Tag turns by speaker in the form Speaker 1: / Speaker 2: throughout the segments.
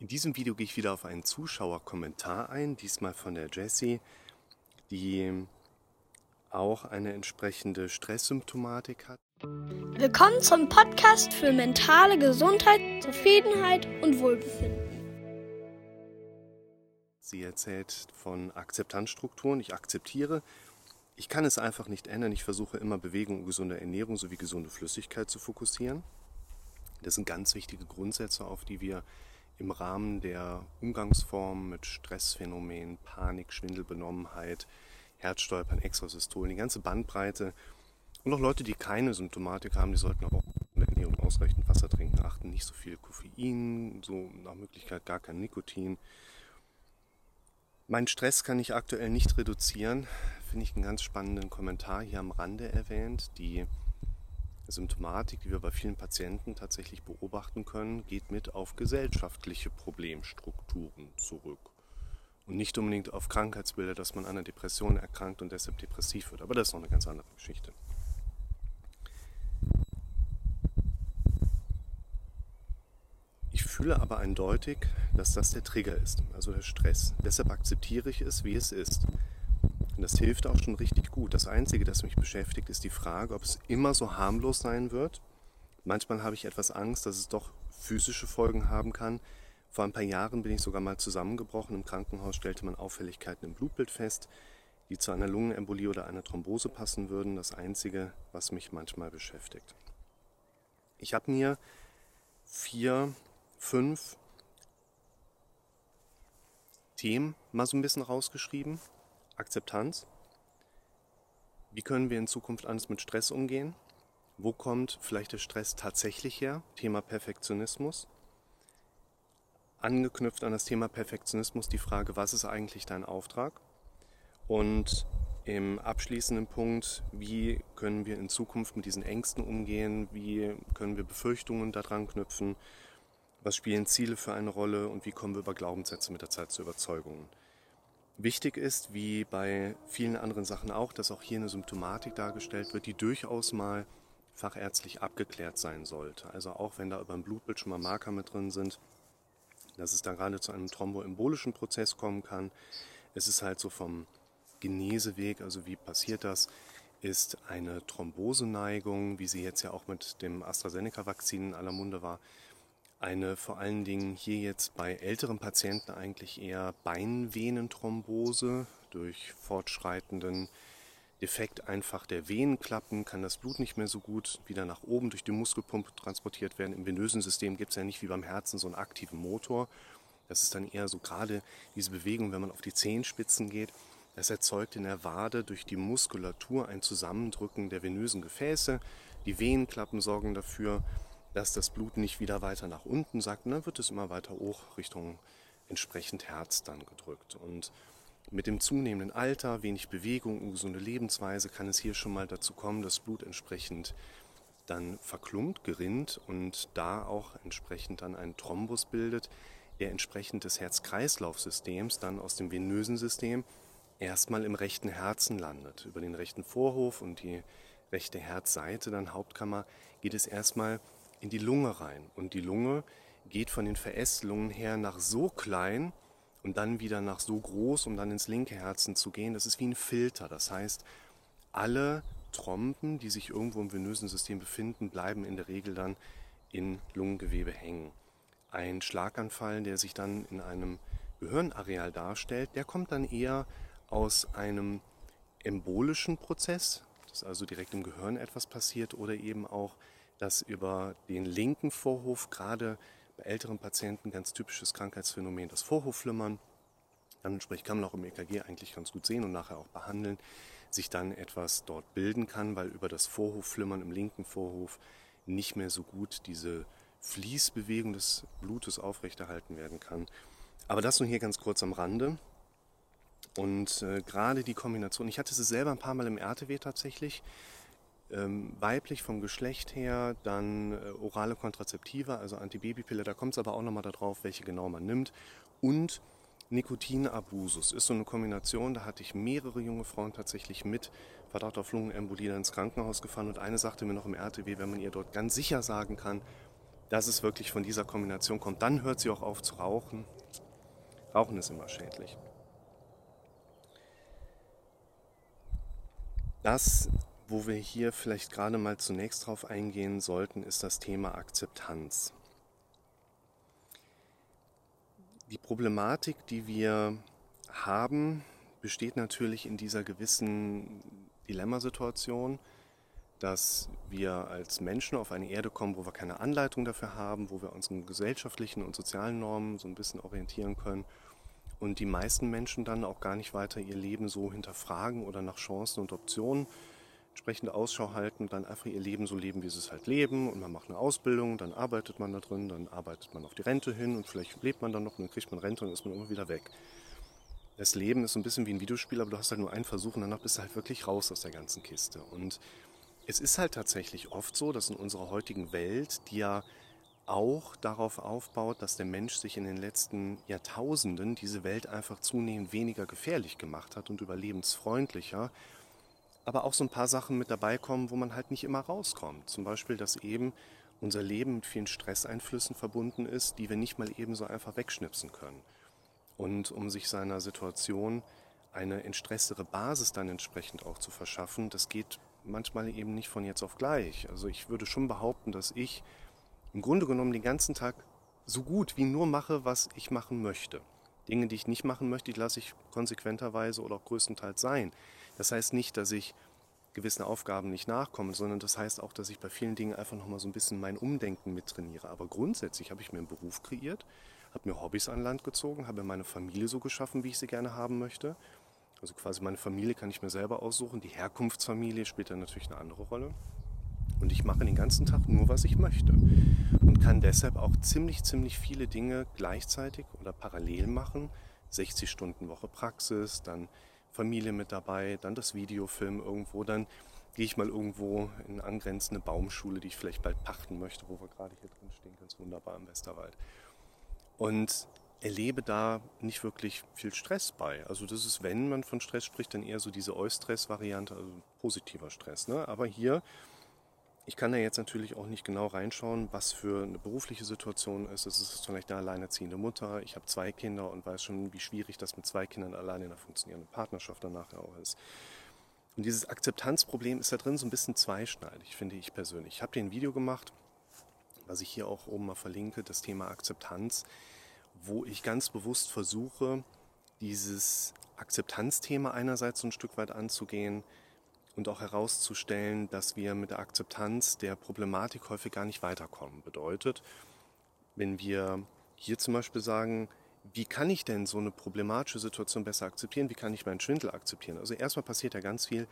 Speaker 1: In diesem Video gehe ich wieder auf einen Zuschauerkommentar ein, diesmal von der Jessie, die auch eine entsprechende Stresssymptomatik hat.
Speaker 2: Willkommen zum Podcast für mentale Gesundheit, Zufriedenheit und Wohlbefinden.
Speaker 1: Sie erzählt von Akzeptanzstrukturen. Ich akzeptiere. Ich kann es einfach nicht ändern. Ich versuche immer Bewegung und gesunde Ernährung sowie gesunde Flüssigkeit zu fokussieren. Das sind ganz wichtige Grundsätze, auf die wir im Rahmen der Umgangsformen mit Stressphänomenen, Panik, Schwindelbenommenheit, Herzstolpern, Extrasystolen, die ganze Bandbreite und auch Leute, die keine Symptomatik haben, die sollten auch in der Ernährung ausreichend Wasser trinken, achten nicht so viel Koffein, so nach Möglichkeit gar kein Nikotin. Mein Stress kann ich aktuell nicht reduzieren, finde ich einen ganz spannenden Kommentar hier am Rande erwähnt. Die Symptomatik, die wir bei vielen Patienten tatsächlich beobachten können, geht mit auf gesellschaftliche Problemstrukturen zurück. Und nicht unbedingt auf Krankheitsbilder, dass man an einer Depression erkrankt und deshalb depressiv wird. Aber das ist noch eine ganz andere Geschichte. Ich fühle aber eindeutig, dass das der Trigger ist, also der Stress. Deshalb akzeptiere ich es, wie es ist. Und das hilft auch schon richtig gut. Das Einzige, das mich beschäftigt, ist die Frage, ob es immer so harmlos sein wird. Manchmal habe ich etwas Angst, dass es doch physische Folgen haben kann. Vor ein paar Jahren bin ich sogar mal zusammengebrochen. Im Krankenhaus stellte man Auffälligkeiten im Blutbild fest, die zu einer Lungenembolie oder einer Thrombose passen würden. Das Einzige, was mich manchmal beschäftigt. Ich habe mir vier, fünf Themen mal so ein bisschen rausgeschrieben, Akzeptanz. Wie können wir in Zukunft anders mit Stress umgehen? Wo kommt vielleicht der Stress tatsächlich her? Thema Perfektionismus. Angeknüpft an das Thema Perfektionismus die Frage, was ist eigentlich dein Auftrag? Und im abschließenden Punkt, wie können wir in Zukunft mit diesen Ängsten umgehen? Wie können wir Befürchtungen daran knüpfen? Was spielen Ziele für eine Rolle und wie kommen wir über Glaubenssätze mit der Zeit zu Überzeugungen? Wichtig ist, wie bei vielen anderen Sachen auch, dass auch hier eine Symptomatik dargestellt wird, die durchaus mal fachärztlich abgeklärt sein sollte. Also auch wenn da über ein Blutbild schon mal Marker mit drin sind, dass es da gerade zu einem thromboembolischen Prozess kommen kann. Es ist halt so vom Geneseweg, also wie passiert das, ist eine Thromboseneigung, wie sie jetzt ja auch mit dem AstraZeneca-Vakzin in aller Munde war, eine vor allen Dingen hier jetzt bei älteren Patienten eigentlich eher Beinvenenthrombose durch fortschreitenden Defekt einfach der Venenklappen kann das Blut nicht mehr so gut wieder nach oben durch die Muskelpumpe transportiert werden. Im venösen System gibt es ja nicht wie beim Herzen so einen aktiven Motor. Das ist dann eher so gerade diese Bewegung, wenn man auf die Zehenspitzen geht. Das erzeugt in der Wade durch die Muskulatur ein Zusammendrücken der venösen Gefäße. Die Venenklappen sorgen dafür, dass das Blut nicht wieder weiter nach unten sackt. Und dann wird es immer weiter hoch Richtung entsprechend Herz dann gedrückt. Und mit dem zunehmenden Alter, wenig Bewegung und gesunde Lebensweise kann es hier schon mal dazu kommen, dass Blut entsprechend dann verklumpt, gerinnt und da auch entsprechend dann einen Thrombus bildet, der entsprechend des Herz-Kreislauf-Systems dann aus dem venösen System erstmal im rechten Herzen landet. Über den rechten Vorhof und die rechte Herzseite, dann Hauptkammer, geht es erstmal in die Lunge rein. Und die Lunge geht von den Verästelungen her nach so klein und dann wieder nach so groß, um dann ins linke Herzen zu gehen. Das ist wie ein Filter. Das heißt, alle Trompen, die sich irgendwo im venösen System befinden, bleiben in der Regel dann in Lungengewebe hängen. Ein Schlaganfall, der sich dann in einem Gehirnareal darstellt, der kommt dann eher aus einem embolischen Prozess, dass also direkt im Gehirn etwas passiert oder eben auch dass über den linken Vorhof, gerade bei älteren Patienten, ganz typisches Krankheitsphänomen, das Vorhofflimmern, dann entsprechend kann man auch im EKG eigentlich ganz gut sehen und nachher auch behandeln, sich dann etwas dort bilden kann, weil über das Vorhofflimmern im linken Vorhof nicht mehr so gut diese Fließbewegung des Blutes aufrechterhalten werden kann. Aber das nur hier ganz kurz am Rande. Und äh, gerade die Kombination, ich hatte sie selber ein paar Mal im RTW tatsächlich, weiblich vom Geschlecht her, dann äh, orale Kontrazeptiva, also Antibabypille, da kommt es aber auch nochmal darauf, welche genau man nimmt. Und Nikotinabusus ist so eine Kombination, da hatte ich mehrere junge Frauen tatsächlich mit Verdacht auf Lungenembolie ins Krankenhaus gefahren und eine sagte mir noch im RTW, wenn man ihr dort ganz sicher sagen kann, dass es wirklich von dieser Kombination kommt. Dann hört sie auch auf zu rauchen. Rauchen ist immer schädlich. Das, wo wir hier vielleicht gerade mal zunächst drauf eingehen sollten, ist das Thema Akzeptanz. Die Problematik, die wir haben, besteht natürlich in dieser gewissen Dilemmasituation, dass wir als Menschen auf eine Erde kommen, wo wir keine Anleitung dafür haben, wo wir unseren gesellschaftlichen und sozialen Normen so ein bisschen orientieren können und die meisten Menschen dann auch gar nicht weiter ihr Leben so hinterfragen oder nach Chancen und Optionen entsprechend Ausschau halten dann einfach ihr Leben so leben, wie sie es halt leben. Und man macht eine Ausbildung, dann arbeitet man da drin, dann arbeitet man auf die Rente hin und vielleicht lebt man dann noch und dann kriegt man Rente und ist man immer wieder weg. Das Leben ist so ein bisschen wie ein Videospiel, aber du hast halt nur einen Versuch und danach bist du halt wirklich raus aus der ganzen Kiste. Und es ist halt tatsächlich oft so, dass in unserer heutigen Welt, die ja auch darauf aufbaut, dass der Mensch sich in den letzten Jahrtausenden diese Welt einfach zunehmend weniger gefährlich gemacht hat und überlebensfreundlicher aber auch so ein paar Sachen mit dabei kommen, wo man halt nicht immer rauskommt. Zum Beispiel, dass eben unser Leben mit vielen Stresseinflüssen verbunden ist, die wir nicht mal eben so einfach wegschnipsen können. Und um sich seiner Situation eine entstresstere Basis dann entsprechend auch zu verschaffen, das geht manchmal eben nicht von jetzt auf gleich. Also ich würde schon behaupten, dass ich im Grunde genommen den ganzen Tag so gut wie nur mache, was ich machen möchte. Dinge, die ich nicht machen möchte, die lasse ich konsequenterweise oder auch größtenteils sein. Das heißt nicht, dass ich gewissen Aufgaben nicht nachkomme, sondern das heißt auch, dass ich bei vielen Dingen einfach nochmal so ein bisschen mein Umdenken mittrainiere. Aber grundsätzlich habe ich mir einen Beruf kreiert, habe mir Hobbys an Land gezogen, habe meine Familie so geschaffen, wie ich sie gerne haben möchte. Also quasi meine Familie kann ich mir selber aussuchen. Die Herkunftsfamilie spielt dann natürlich eine andere Rolle. Und ich mache den ganzen Tag nur, was ich möchte. Und kann deshalb auch ziemlich, ziemlich viele Dinge gleichzeitig oder parallel machen. 60 Stunden Woche Praxis, dann Familie mit dabei, dann das Videofilm irgendwo, dann gehe ich mal irgendwo in eine angrenzende Baumschule, die ich vielleicht bald pachten möchte, wo wir gerade hier drin stehen, ganz wunderbar im Westerwald. Und erlebe da nicht wirklich viel Stress bei. Also das ist, wenn man von Stress spricht, dann eher so diese Eustress-Variante, also positiver Stress. Ne? Aber hier ich kann da jetzt natürlich auch nicht genau reinschauen, was für eine berufliche Situation ist. Es ist vielleicht eine alleinerziehende Mutter. Ich habe zwei Kinder und weiß schon, wie schwierig das mit zwei Kindern alleine in einer funktionierenden Partnerschaft danach auch ist. Und dieses Akzeptanzproblem ist da drin so ein bisschen zweischneidig, finde ich persönlich. Ich habe dir ein Video gemacht, was ich hier auch oben mal verlinke, das Thema Akzeptanz, wo ich ganz bewusst versuche, dieses Akzeptanzthema einerseits so ein Stück weit anzugehen, und auch herauszustellen, dass wir mit der Akzeptanz der Problematik häufig gar nicht weiterkommen. Bedeutet, wenn wir hier zum Beispiel sagen, wie kann ich denn so eine problematische Situation besser akzeptieren? Wie kann ich meinen Schwindel akzeptieren? Also erstmal passiert ja ganz viel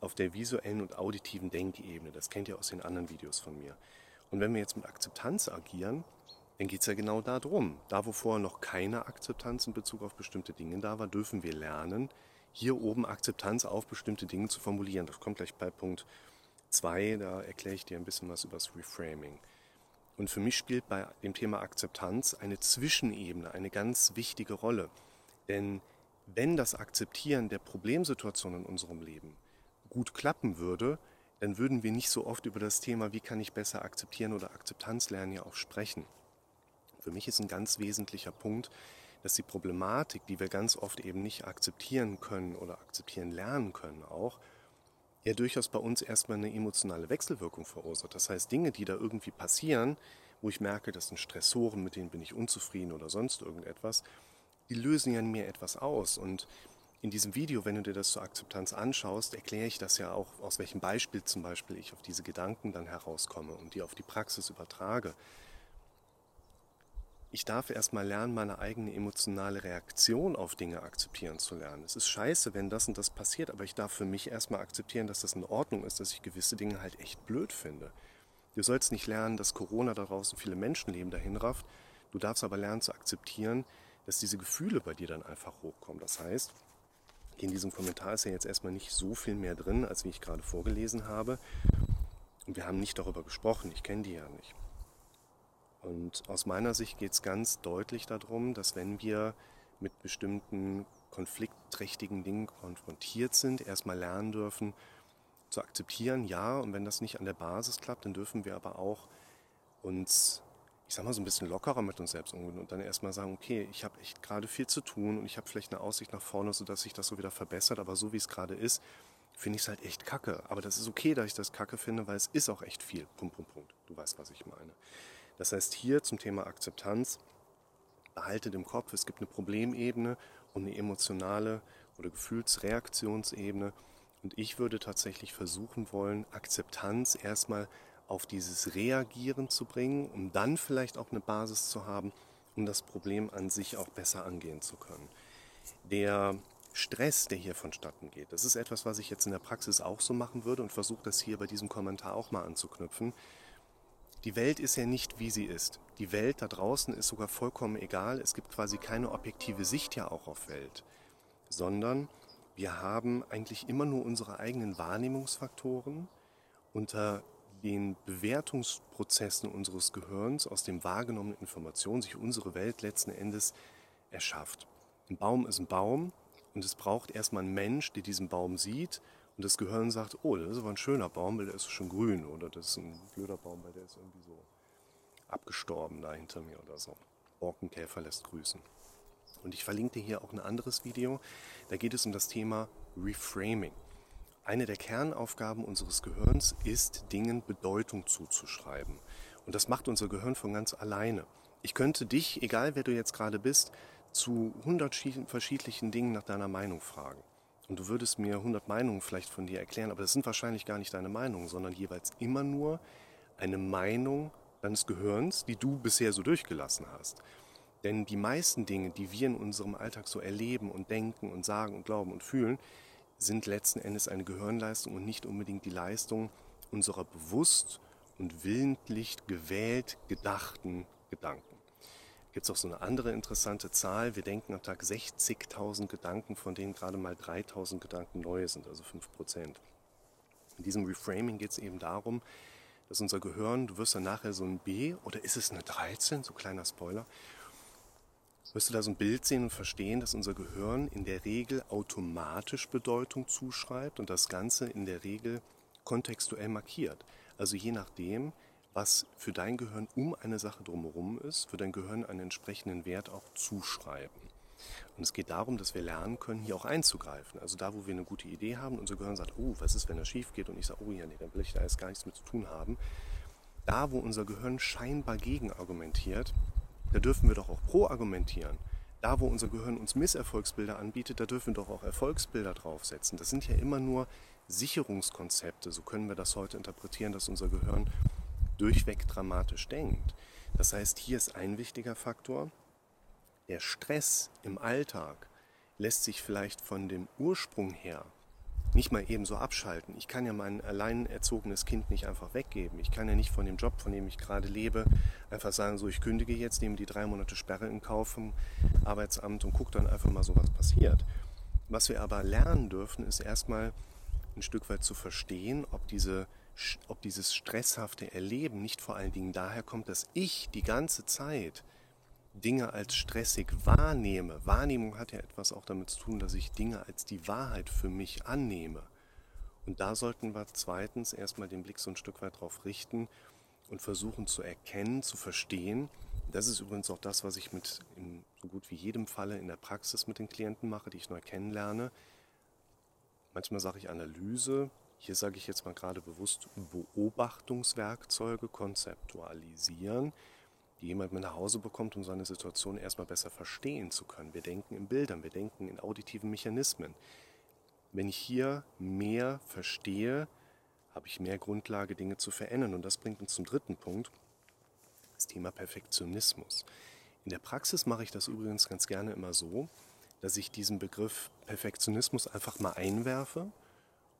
Speaker 1: auf der visuellen und auditiven Denkebene. Das kennt ihr aus den anderen Videos von mir. Und wenn wir jetzt mit Akzeptanz agieren, dann geht es ja genau darum. Da, wo vorher noch keine Akzeptanz in Bezug auf bestimmte Dinge da war, dürfen wir lernen, hier oben Akzeptanz auf bestimmte Dinge zu formulieren. Das kommt gleich bei Punkt 2, da erkläre ich dir ein bisschen was über das Reframing. Und für mich spielt bei dem Thema Akzeptanz eine Zwischenebene eine ganz wichtige Rolle. Denn wenn das Akzeptieren der Problemsituation in unserem Leben gut klappen würde, dann würden wir nicht so oft über das Thema, wie kann ich besser akzeptieren oder Akzeptanz lernen, ja auch sprechen. Für mich ist ein ganz wesentlicher Punkt, dass die Problematik, die wir ganz oft eben nicht akzeptieren können oder akzeptieren lernen können auch, ja durchaus bei uns erstmal eine emotionale Wechselwirkung verursacht. Das heißt, Dinge, die da irgendwie passieren, wo ich merke, das sind Stressoren, mit denen bin ich unzufrieden oder sonst irgendetwas, die lösen ja in mir etwas aus. Und in diesem Video, wenn du dir das zur Akzeptanz anschaust, erkläre ich das ja auch, aus welchem Beispiel zum Beispiel ich auf diese Gedanken dann herauskomme und die auf die Praxis übertrage ich darf erstmal lernen, meine eigene emotionale Reaktion auf Dinge akzeptieren zu lernen. Es ist scheiße, wenn das und das passiert, aber ich darf für mich erstmal akzeptieren, dass das in Ordnung ist, dass ich gewisse Dinge halt echt blöd finde. Du sollst nicht lernen, dass Corona da draußen viele Menschenleben dahin rafft. Du darfst aber lernen zu akzeptieren, dass diese Gefühle bei dir dann einfach hochkommen. Das heißt, in diesem Kommentar ist ja jetzt erstmal nicht so viel mehr drin, als wie ich gerade vorgelesen habe. Und wir haben nicht darüber gesprochen, ich kenne die ja nicht. Und aus meiner Sicht geht es ganz deutlich darum, dass wenn wir mit bestimmten konfliktträchtigen Dingen konfrontiert sind, erstmal lernen dürfen zu akzeptieren, ja, und wenn das nicht an der Basis klappt, dann dürfen wir aber auch uns ich sag mal, so ein bisschen lockerer mit uns selbst umgehen und dann erstmal sagen, okay, ich habe echt gerade viel zu tun und ich habe vielleicht eine Aussicht nach vorne, sodass sich das so wieder verbessert, aber so wie es gerade ist, finde ich es halt echt kacke. Aber das ist okay, dass ich das kacke finde, weil es ist auch echt viel. Punkt, Punkt, Punkt. Du weißt, was ich meine. Das heißt, hier zum Thema Akzeptanz, behaltet im Kopf, es gibt eine Problemebene und eine emotionale oder Gefühlsreaktionsebene. Und ich würde tatsächlich versuchen wollen, Akzeptanz erstmal auf dieses Reagieren zu bringen, um dann vielleicht auch eine Basis zu haben, um das Problem an sich auch besser angehen zu können. Der Stress, der hier vonstatten geht, das ist etwas, was ich jetzt in der Praxis auch so machen würde und versuche das hier bei diesem Kommentar auch mal anzuknüpfen. Die Welt ist ja nicht, wie sie ist. Die Welt da draußen ist sogar vollkommen egal. Es gibt quasi keine objektive Sicht ja auch auf Welt, sondern wir haben eigentlich immer nur unsere eigenen Wahrnehmungsfaktoren, unter den Bewertungsprozessen unseres Gehirns aus den wahrgenommenen Informationen sich unsere Welt letzten Endes erschafft. Ein Baum ist ein Baum und es braucht erstmal einen Mensch, der diesen Baum sieht und das Gehirn sagt, oh, das ist aber ein schöner Baum, weil der ist schon grün oder das ist ein blöder Baum, weil der ist irgendwie so abgestorben da hinter mir oder so. Borkenkäfer lässt grüßen. Und ich verlinke dir hier auch ein anderes Video, da geht es um das Thema Reframing. Eine der Kernaufgaben unseres Gehirns ist, Dingen Bedeutung zuzuschreiben. Und das macht unser Gehirn von ganz alleine. Ich könnte dich, egal wer du jetzt gerade bist, zu 100 verschiedenen Dingen nach deiner Meinung fragen. Und du würdest mir 100 Meinungen vielleicht von dir erklären, aber das sind wahrscheinlich gar nicht deine Meinungen, sondern jeweils immer nur eine Meinung deines Gehirns, die du bisher so durchgelassen hast. Denn die meisten Dinge, die wir in unserem Alltag so erleben und denken und sagen und glauben und fühlen, sind letzten Endes eine Gehirnleistung und nicht unbedingt die Leistung unserer bewusst und willentlich gewählt gedachten Gedanken. Gibt es auch so eine andere interessante Zahl. Wir denken am Tag 60.000 Gedanken, von denen gerade mal 3.000 Gedanken neu sind, also 5 Prozent. In diesem Reframing geht es eben darum, dass unser Gehirn, du wirst dann nachher so ein B oder ist es eine 13, so kleiner Spoiler, wirst du da so ein Bild sehen und verstehen, dass unser Gehirn in der Regel automatisch Bedeutung zuschreibt und das Ganze in der Regel kontextuell markiert. Also je nachdem, was für dein Gehirn um eine Sache drumherum ist, wird dein Gehirn einen entsprechenden Wert auch zuschreiben. Und es geht darum, dass wir lernen können, hier auch einzugreifen. Also da, wo wir eine gute Idee haben, unser Gehirn sagt, oh, was ist, wenn das schief geht? Und ich sage, oh ja, nee, dann will ich da jetzt gar nichts mit zu tun haben. Da, wo unser Gehirn scheinbar gegen argumentiert, da dürfen wir doch auch pro argumentieren. Da, wo unser Gehirn uns Misserfolgsbilder anbietet, da dürfen wir doch auch Erfolgsbilder draufsetzen. Das sind ja immer nur Sicherungskonzepte. So können wir das heute interpretieren, dass unser Gehirn durchweg dramatisch denkt. Das heißt, hier ist ein wichtiger Faktor. Der Stress im Alltag lässt sich vielleicht von dem Ursprung her nicht mal eben so abschalten. Ich kann ja mein allein erzogenes Kind nicht einfach weggeben. Ich kann ja nicht von dem Job, von dem ich gerade lebe, einfach sagen, so ich kündige jetzt, nehme die drei Monate Sperre in Kauf vom Arbeitsamt und gucke dann einfach mal so, was passiert. Was wir aber lernen dürfen, ist erstmal ein Stück weit zu verstehen, ob, diese, ob dieses stresshafte Erleben nicht vor allen Dingen daher kommt, dass ich die ganze Zeit Dinge als stressig wahrnehme. Wahrnehmung hat ja etwas auch damit zu tun, dass ich Dinge als die Wahrheit für mich annehme. Und da sollten wir zweitens erstmal den Blick so ein Stück weit drauf richten und versuchen zu erkennen, zu verstehen. Das ist übrigens auch das, was ich mit in so gut wie jedem Falle in der Praxis mit den Klienten mache, die ich neu kennenlerne. Manchmal sage ich Analyse, hier sage ich jetzt mal gerade bewusst Beobachtungswerkzeuge konzeptualisieren die jemand mit nach Hause bekommt, um seine Situation erstmal besser verstehen zu können. Wir denken in Bildern, wir denken in auditiven Mechanismen. Wenn ich hier mehr verstehe, habe ich mehr Grundlage, Dinge zu verändern. Und das bringt uns zum dritten Punkt, das Thema Perfektionismus. In der Praxis mache ich das übrigens ganz gerne immer so, dass ich diesen Begriff Perfektionismus einfach mal einwerfe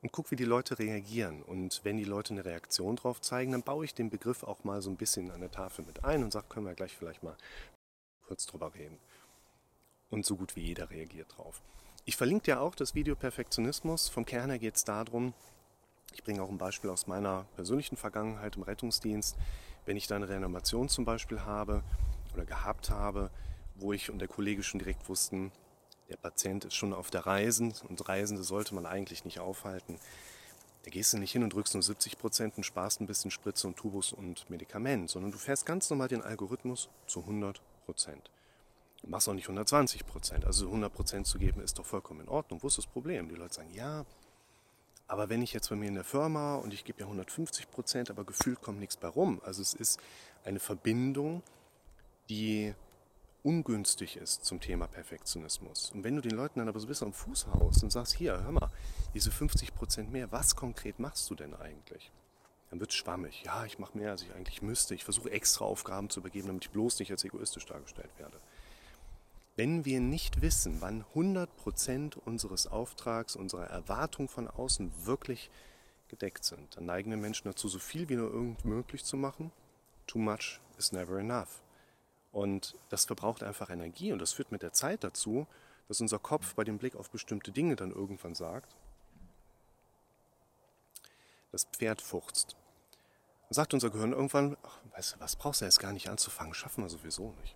Speaker 1: und guck, wie die Leute reagieren. Und wenn die Leute eine Reaktion drauf zeigen, dann baue ich den Begriff auch mal so ein bisschen an der Tafel mit ein und sage, können wir gleich vielleicht mal kurz drüber reden. Und so gut wie jeder reagiert drauf. Ich verlinke dir auch das Video Perfektionismus. Vom Kern her geht es darum, ich bringe auch ein Beispiel aus meiner persönlichen Vergangenheit im Rettungsdienst. Wenn ich da eine Reanimation zum Beispiel habe oder gehabt habe, wo ich und der Kollege schon direkt wussten, der Patient ist schon auf der Reise und Reisende sollte man eigentlich nicht aufhalten. Da gehst du nicht hin und drückst nur 70 Prozent und sparst ein bisschen Spritze und Tubus und Medikament, sondern du fährst ganz normal den Algorithmus zu 100 Prozent. Du machst auch nicht 120 Prozent. Also 100 Prozent zu geben ist doch vollkommen in Ordnung. Wo ist das Problem? Die Leute sagen, ja, aber wenn ich jetzt bei mir in der Firma und ich gebe ja 150 Prozent, aber gefühlt kommt nichts bei rum. Also es ist eine Verbindung, die ungünstig ist zum Thema Perfektionismus. Und wenn du den Leuten dann aber so ein bisschen am Fuß haust und sagst, hier, hör mal, diese 50 Prozent mehr, was konkret machst du denn eigentlich? Dann wird es schwammig. Ja, ich mache mehr, als ich eigentlich müsste. Ich versuche extra Aufgaben zu übergeben, damit ich bloß nicht als egoistisch dargestellt werde. Wenn wir nicht wissen, wann 100 Prozent unseres Auftrags, unserer Erwartung von außen wirklich gedeckt sind, dann neigen wir Menschen dazu, so viel wie nur irgend möglich zu machen. Too much is never enough. Und das verbraucht einfach Energie und das führt mit der Zeit dazu, dass unser Kopf bei dem Blick auf bestimmte Dinge dann irgendwann sagt, das Pferd furzt. Dann sagt unser Gehirn irgendwann, ach, weißt du, was brauchst du jetzt gar nicht anzufangen, schaffen wir sowieso nicht.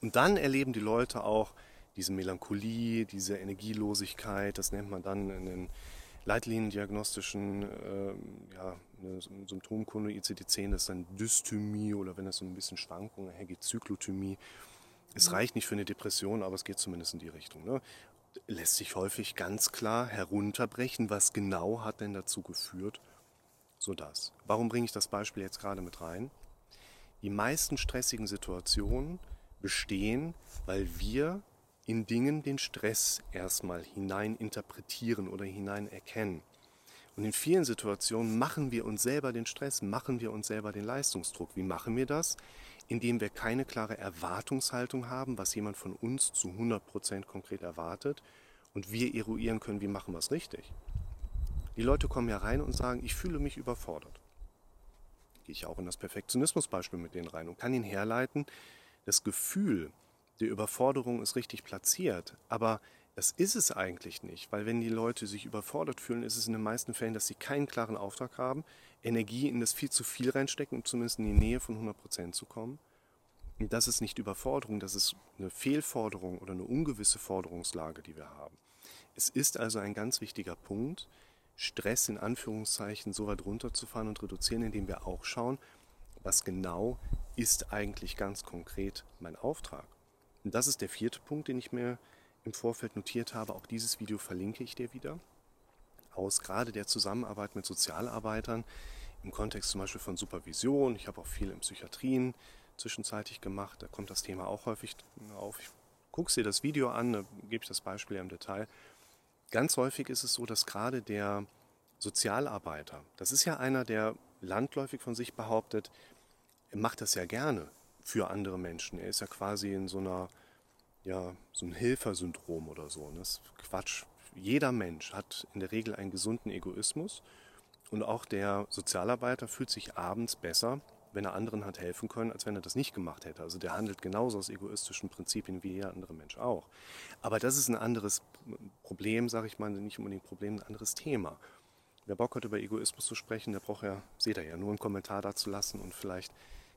Speaker 1: Und dann erleben die Leute auch diese Melancholie, diese Energielosigkeit, das nennt man dann in den leitliniendiagnostischen äh, ja, Symptomkunde ICD-10, das ist dann Dysthymie oder wenn es so ein bisschen Schwankungen hergeht, Zyklothymie. Es mhm. reicht nicht für eine Depression, aber es geht zumindest in die Richtung. Ne? Lässt sich häufig ganz klar herunterbrechen, was genau hat denn dazu geführt, so das. Warum bringe ich das Beispiel jetzt gerade mit rein? Die meisten stressigen Situationen bestehen, weil wir in Dingen den Stress erstmal hinein interpretieren oder hinein erkennen. Und in vielen Situationen machen wir uns selber den Stress, machen wir uns selber den Leistungsdruck. Wie machen wir das? Indem wir keine klare Erwartungshaltung haben, was jemand von uns zu 100% konkret erwartet und wir eruieren können, wie machen wir es richtig. Die Leute kommen ja rein und sagen, ich fühle mich überfordert. Gehe ich auch in das Perfektionismusbeispiel mit denen rein und kann ihn herleiten, das Gefühl der Überforderung ist richtig platziert, aber das ist es eigentlich nicht, weil wenn die Leute sich überfordert fühlen, ist es in den meisten Fällen, dass sie keinen klaren Auftrag haben, Energie in das viel zu viel reinstecken, um zumindest in die Nähe von 100 Prozent zu kommen. Und das ist nicht Überforderung, das ist eine Fehlforderung oder eine ungewisse Forderungslage, die wir haben. Es ist also ein ganz wichtiger Punkt, Stress in Anführungszeichen so weit runterzufahren und reduzieren, indem wir auch schauen, was genau ist eigentlich ganz konkret mein Auftrag. Und das ist der vierte Punkt, den ich mir im Vorfeld notiert habe. Auch dieses Video verlinke ich dir wieder. Aus gerade der Zusammenarbeit mit Sozialarbeitern im Kontext zum Beispiel von Supervision. Ich habe auch viel in Psychiatrien zwischenzeitlich gemacht. Da kommt das Thema auch häufig auf. Ich gucke dir das Video an, da gebe ich das Beispiel im Detail. Ganz häufig ist es so, dass gerade der Sozialarbeiter, das ist ja einer, der landläufig von sich behauptet, macht das ja gerne für andere Menschen. Er ist ja quasi in so einer, ja, so ein Hilfersyndrom oder so. Und das ist Quatsch. Jeder Mensch hat in der Regel einen gesunden Egoismus und auch der Sozialarbeiter fühlt sich abends besser, wenn er anderen hat helfen können, als wenn er das nicht gemacht hätte. Also der handelt genauso aus egoistischen Prinzipien wie jeder andere Mensch auch. Aber das ist ein anderes Problem, sage ich mal, nicht unbedingt Problem, ein anderes Thema. Wer Bock hat, über Egoismus zu sprechen, der braucht ja, seht ihr ja, nur einen Kommentar dazu lassen und vielleicht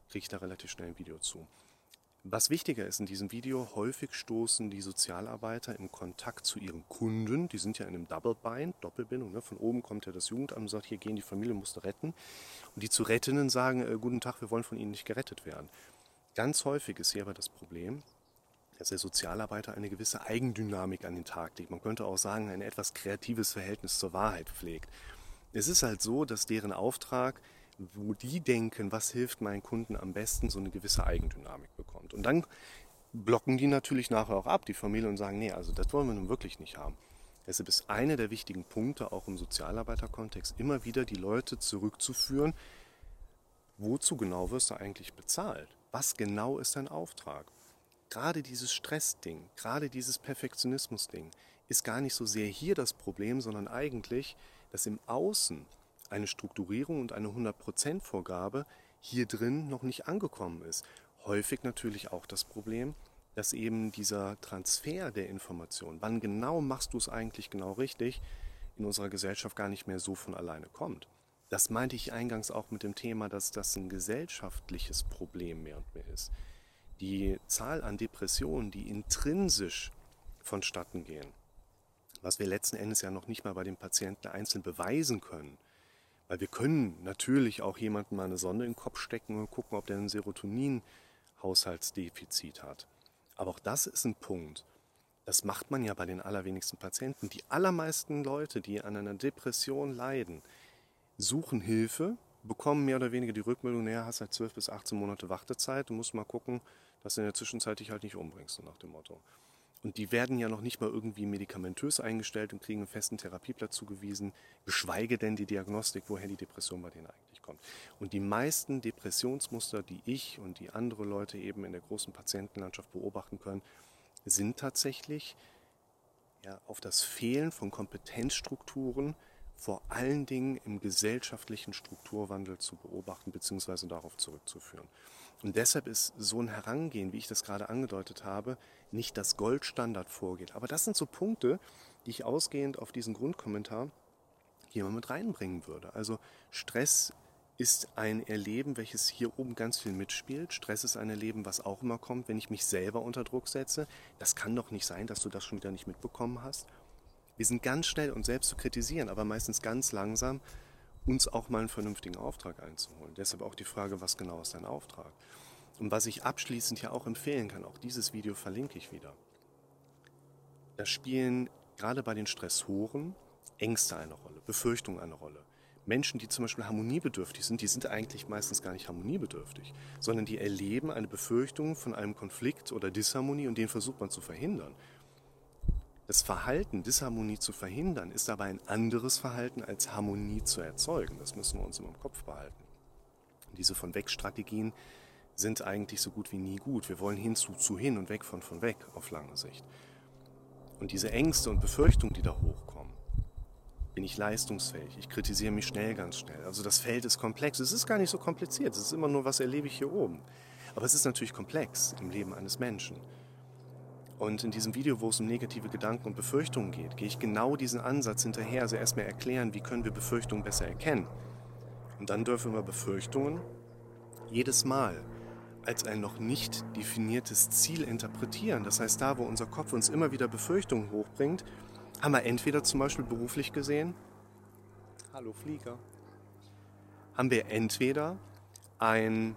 Speaker 1: kriege ich da relativ schnell ein Video zu. Was wichtiger ist in diesem Video, häufig stoßen die Sozialarbeiter im Kontakt zu ihren Kunden. Die sind ja in einem Double Bind, Doppelbindung. Ne? Von oben kommt ja das Jugendamt und sagt, hier gehen die Familie, musste retten. Und die zu Rettenden sagen, äh, guten Tag, wir wollen von Ihnen nicht gerettet werden. Ganz häufig ist hier aber das Problem, dass der Sozialarbeiter eine gewisse Eigendynamik an den Tag legt. Man könnte auch sagen, ein etwas kreatives Verhältnis zur Wahrheit pflegt. Es ist halt so, dass deren Auftrag wo die denken, was hilft meinen Kunden am besten, so eine gewisse Eigendynamik bekommt. Und dann blocken die natürlich nachher auch ab, die Familie, und sagen, nee, also das wollen wir nun wirklich nicht haben. Deshalb ist einer der wichtigen Punkte auch im Sozialarbeiterkontext immer wieder die Leute zurückzuführen, wozu genau wirst du eigentlich bezahlt? Was genau ist dein Auftrag? Gerade dieses Stressding, gerade dieses Perfektionismusding ist gar nicht so sehr hier das Problem, sondern eigentlich, dass im Außen eine Strukturierung und eine 100%-Vorgabe hier drin noch nicht angekommen ist. Häufig natürlich auch das Problem, dass eben dieser Transfer der Information, wann genau machst du es eigentlich genau richtig, in unserer Gesellschaft gar nicht mehr so von alleine kommt. Das meinte ich eingangs auch mit dem Thema, dass das ein gesellschaftliches Problem mehr und mehr ist. Die Zahl an Depressionen, die intrinsisch vonstatten gehen, was wir letzten Endes ja noch nicht mal bei den Patienten einzeln beweisen können, Weil wir können natürlich auch jemandem mal eine Sonde in den Kopf stecken und gucken, ob der ein Serotonin-Haushaltsdefizit hat. Aber auch das ist ein Punkt. Das macht man ja bei den allerwenigsten Patienten. Die allermeisten Leute, die an einer Depression leiden, suchen Hilfe, bekommen mehr oder weniger die Rückmeldung, naja, hast halt 12 bis 18 Monate Wartezeit, du musst mal gucken, dass du in der Zwischenzeit dich halt nicht umbringst, so nach dem Motto. Und die werden ja noch nicht mal irgendwie medikamentös eingestellt und kriegen einen festen Therapieplatz zugewiesen, geschweige denn die Diagnostik, woher die Depression bei denen eigentlich kommt. Und die meisten Depressionsmuster, die ich und die andere Leute eben in der großen Patientenlandschaft beobachten können, sind tatsächlich ja, auf das Fehlen von Kompetenzstrukturen, vor allen Dingen im gesellschaftlichen Strukturwandel zu beobachten bzw. darauf zurückzuführen. Und deshalb ist so ein Herangehen, wie ich das gerade angedeutet habe, nicht das Goldstandard vorgeht. Aber das sind so Punkte, die ich ausgehend auf diesen Grundkommentar hier mal mit reinbringen würde. Also Stress ist ein Erleben, welches hier oben ganz viel mitspielt. Stress ist ein Erleben, was auch immer kommt, wenn ich mich selber unter Druck setze. Das kann doch nicht sein, dass du das schon wieder nicht mitbekommen hast. Wir sind ganz schnell, uns selbst zu kritisieren, aber meistens ganz langsam, uns auch mal einen vernünftigen Auftrag einzuholen. Deshalb auch die Frage, was genau ist dein Auftrag? Und was ich abschließend ja auch empfehlen kann, auch dieses Video verlinke ich wieder. Da spielen gerade bei den Stressoren Ängste eine Rolle, Befürchtungen eine Rolle. Menschen, die zum Beispiel harmoniebedürftig sind, die sind eigentlich meistens gar nicht harmoniebedürftig, sondern die erleben eine Befürchtung von einem Konflikt oder Disharmonie und den versucht man zu verhindern. Das Verhalten, Disharmonie zu verhindern, ist aber ein anderes Verhalten als Harmonie zu erzeugen. Das müssen wir uns immer im Kopf behalten. Diese von weg Strategien sind eigentlich so gut wie nie gut. Wir wollen hinzu zu hin und weg von von weg auf lange Sicht. Und diese Ängste und Befürchtungen, die da hochkommen, bin ich leistungsfähig, ich kritisiere mich schnell, ganz schnell. Also das Feld ist komplex. Es ist gar nicht so kompliziert. Es ist immer nur, was erlebe ich hier oben. Aber es ist natürlich komplex im Leben eines Menschen. Und in diesem Video, wo es um negative Gedanken und Befürchtungen geht, gehe ich genau diesen Ansatz hinterher. Also erstmal erklären, wie können wir Befürchtungen besser erkennen. Und dann dürfen wir Befürchtungen jedes Mal als ein noch nicht definiertes Ziel interpretieren. Das heißt, da, wo unser Kopf uns immer wieder Befürchtungen hochbringt, haben wir entweder zum Beispiel beruflich gesehen, hallo Flieger, haben wir entweder ein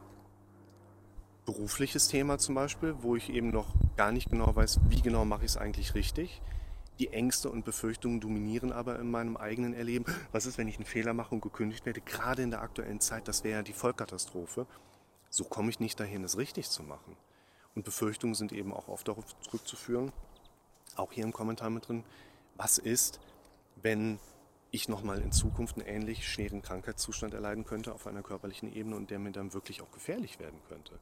Speaker 1: berufliches Thema zum Beispiel, wo ich eben noch gar nicht genau weiß, wie genau mache ich es eigentlich richtig. Die Ängste und Befürchtungen dominieren aber in meinem eigenen Erleben. Was ist, wenn ich einen Fehler mache und gekündigt werde? Gerade in der aktuellen Zeit, das wäre ja die Vollkatastrophe. So komme ich nicht dahin, es richtig zu machen. Und Befürchtungen sind eben auch oft darauf zurückzuführen, auch hier im Kommentar mit drin, was ist, wenn ich nochmal in Zukunft einen ähnlich schweren Krankheitszustand erleiden könnte auf einer körperlichen Ebene und der mir dann wirklich auch gefährlich werden könnte.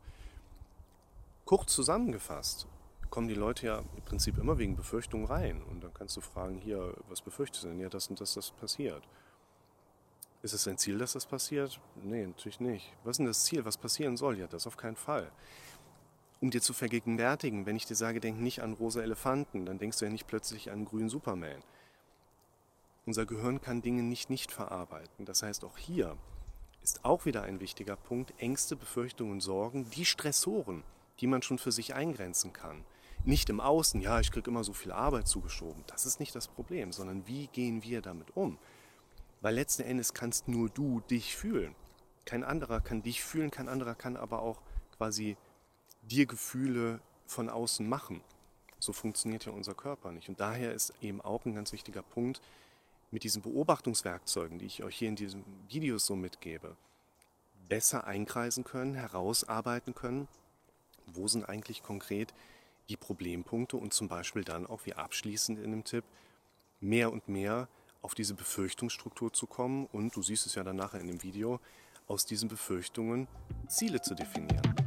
Speaker 1: Kurz zusammengefasst kommen die Leute ja im Prinzip immer wegen Befürchtungen rein. Und dann kannst du fragen, hier, was befürchtest du denn? Ja, das und das, das passiert. Ist es dein Ziel, dass das passiert? Nee, natürlich nicht. Was ist denn das Ziel? Was passieren soll? Ja, das auf keinen Fall. Um dir zu vergegenwärtigen, wenn ich dir sage, denk nicht an rosa Elefanten, dann denkst du ja nicht plötzlich an grünen Superman. Unser Gehirn kann Dinge nicht nicht verarbeiten. Das heißt, auch hier ist auch wieder ein wichtiger Punkt, Ängste, Befürchtungen, Sorgen, die Stressoren, die man schon für sich eingrenzen kann. Nicht im Außen, ja, ich kriege immer so viel Arbeit zugeschoben. Das ist nicht das Problem, sondern wie gehen wir damit um? Weil letzten Endes kannst nur du dich fühlen. Kein anderer kann dich fühlen, kein anderer kann aber auch quasi dir Gefühle von außen machen. So funktioniert ja unser Körper nicht. Und daher ist eben auch ein ganz wichtiger Punkt, mit diesen Beobachtungswerkzeugen, die ich euch hier in diesem Video so mitgebe, besser einkreisen können, herausarbeiten können, wo sind eigentlich konkret die Problempunkte und zum Beispiel dann auch wie abschließend in dem Tipp mehr und mehr auf diese Befürchtungsstruktur zu kommen und du siehst es ja dann nachher in dem Video, aus diesen Befürchtungen Ziele zu definieren.